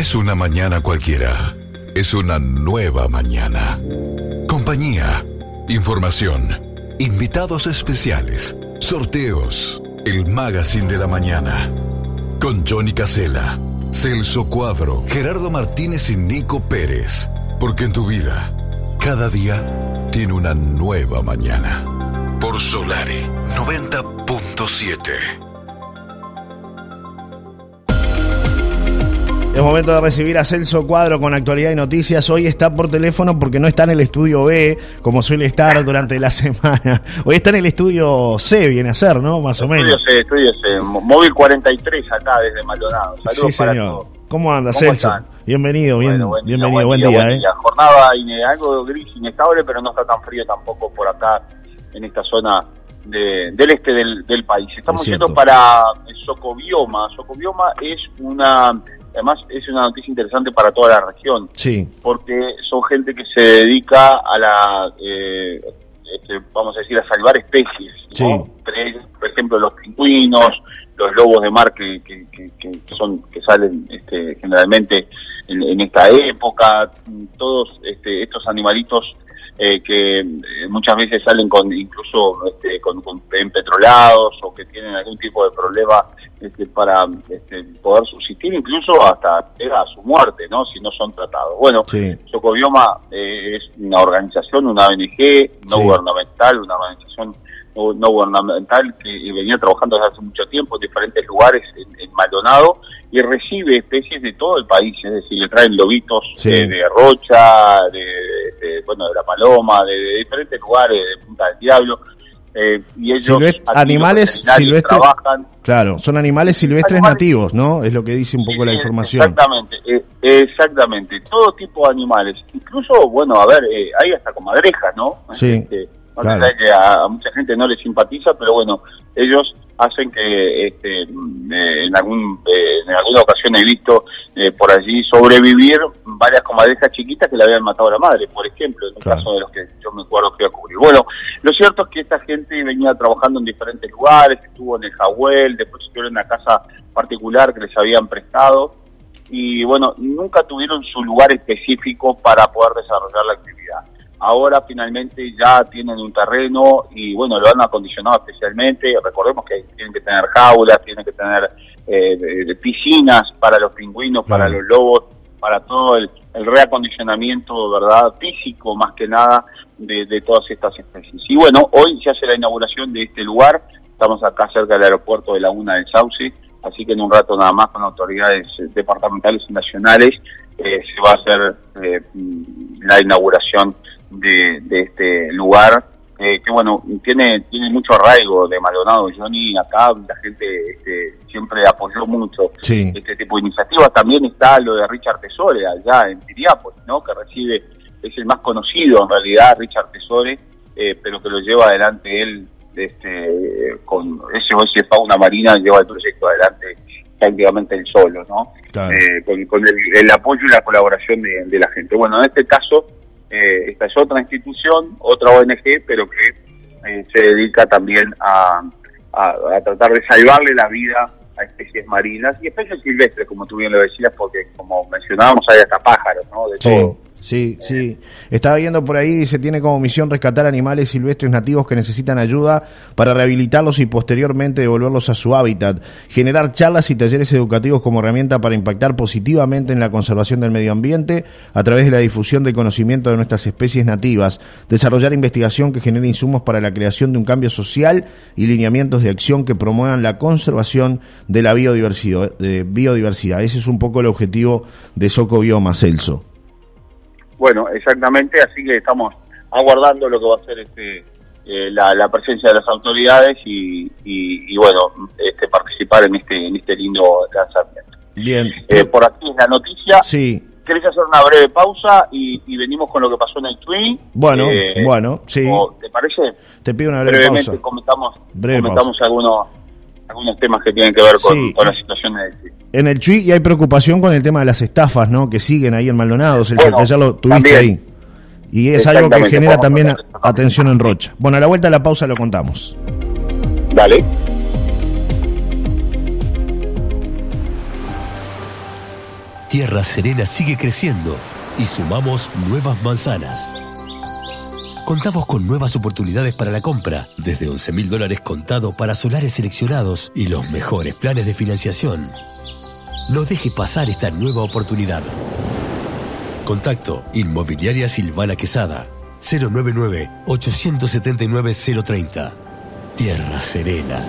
es una mañana cualquiera, es una nueva mañana. Compañía, información, invitados especiales, sorteos, el magazine de la mañana. Con Johnny Casella, Celso Cuadro, Gerardo Martínez y Nico Pérez. Porque en tu vida, cada día tiene una nueva mañana. Por Solari 90.7. Es momento de recibir a Celso Cuadro con actualidad y noticias. Hoy está por teléfono porque no está en el estudio B, como suele estar durante la semana. Hoy está en el estudio C, viene a ser, ¿no? Más o menos. Estudio C, estudio C. Móvil 43 acá desde Maldonado. Saludos sí, señor. ¿Cómo anda, ¿Cómo Celso? están? Bienvenido, bien, Bueno, buen día, bienvenido, buen, buen día, buen ¿eh? día. Jornada algo gris, inestable, pero no está tan frío tampoco por acá, en esta zona de- del este del, del país. Estamos Es yendo para Socobioma. Socobioma es una, además es una noticia interesante para toda la región, Sí, porque son gente que se dedica a la, eh, este, vamos a decir, a salvar especies. ¿no? Sí. Ellos, por ejemplo, los pingüinos, los lobos de mar que, que, que- que son que salen este, generalmente en, en esta época, todos este, estos animalitos eh, que eh, muchas veces salen con incluso este, con, con empetrolados o que tienen algún tipo de problema este, para este, poder subsistir, incluso hasta a su muerte, ¿no? Si no son tratados. Bueno, sí, Socobioma eh, es una organización, una ONG no Sí. gubernamental, una organización no, no gubernamental que venía trabajando desde hace mucho tiempo en diferentes lugares en, en Maldonado y recibe especies de todo el país, es decir, le traen lobitos Sí. eh, de Rocha, de, de- bueno, de La Paloma, de, de diferentes lugares, de Punta del Diablo, eh, y ellos Silvest- animales silvestres trabajan claro. Son animales silvestres Animales- nativos, ¿no? Es lo que dice un poco la Sí, información. Exactamente, eh, exactamente. Todo tipo de animales. Incluso, bueno, a ver, eh, hay hasta comadrejas, ¿no? Sí, Este, claro. que a, a mucha gente no les simpatiza, pero bueno, ellos hacen que este, mm, eh, en, algún, eh, en alguna ocasión he visto eh, por allí sobrevivir varias comadrejas chiquitas que le habían matado a la madre, por ejemplo, en el Claro. caso de los que yo me acuerdo que iba a cubrir. Bueno, lo cierto es que esta gente venía trabajando en diferentes lugares, estuvo en el Jahuel, después estuvo en una casa particular que les habían prestado y bueno, nunca tuvieron su lugar específico para poder desarrollar la actividad. Ahora finalmente ya tienen un terreno y bueno, lo han acondicionado especialmente. Recordemos que tienen que tener jaulas, tienen que tener eh, piscinas para los pingüinos, para los lobos, para todo el, el reacondicionamiento, ¿verdad? Físico más que nada de, de todas estas especies. Y bueno, hoy se hace la inauguración de este lugar. Estamos acá cerca del aeropuerto de Laguna del Sauce, así que en un rato nada más con autoridades eh, departamentales y nacionales eh, se va a hacer eh, mm, la inauguración de, de este lugar eh, que bueno tiene tiene mucho arraigo de Maldonado Johnny acá la gente este, siempre apoyó mucho Sí. este tipo de iniciativas también está lo de Richard Tesore allá en Tiriápolis no que recibe es el más conocido en realidad Richard Tesore eh, pero que lo lleva adelante él este con SOS Fauna Marina lleva el proyecto adelante prácticamente él solo no Claro. eh, con, con el, el apoyo y la colaboración de, de la gente. Bueno, en este caso, eh, esta es otra institución, otra ONG, pero que eh, se dedica también a, a- a tratar de salvarle la vida a especies marinas y especies silvestres, como tú bien lo decías, porque como mencionábamos, hay hasta pájaros, ¿no? De todo. Sí, sí. Estaba viendo por ahí, se tiene como misión rescatar animales silvestres nativos que necesitan ayuda para rehabilitarlos y posteriormente devolverlos a su hábitat. Generar charlas y talleres educativos como herramienta para impactar positivamente en la conservación del medio ambiente a través de la difusión del conocimiento de nuestras especies nativas. Desarrollar investigación que genere insumos para la creación de un cambio social y lineamientos de acción que promuevan la conservación de la biodiversidad. De biodiversidad. Ese es un poco el objetivo de Soco Bioma, Celso. Bueno, exactamente, así que estamos aguardando lo que va a ser este eh, la, la presencia de las autoridades y, y, y, bueno, este participar en este en este lindo lanzamiento. Bien. Eh, por aquí es la noticia. Sí, ¿Querés hacer una breve pausa y, y venimos con lo que pasó en el Twin? Bueno, Eh, bueno, sí. ¿Te parece? te pido una breve Brevemente pausa. comentamos, Breve comentamos algunos algunos temas que tienen que ver con, Sí. con la situación del Twin. En el Chui y hay preocupación con el tema de las estafas, ¿no? Que siguen ahí en Maldonado, el Bueno, que ya lo tuviste también. ahí. Y es algo que genera de también. atención en Rocha. Bueno, a la vuelta de la pausa lo contamos. Dale. Tierra Serena sigue creciendo y sumamos nuevas manzanas. Contamos con nuevas oportunidades para la compra, desde 11 mil dólares contado para solares seleccionados y los mejores planes de financiación. No deje pasar esta nueva oportunidad. Contacto Inmobiliaria Silvana Quesada 099 879 030. Tierra Serena.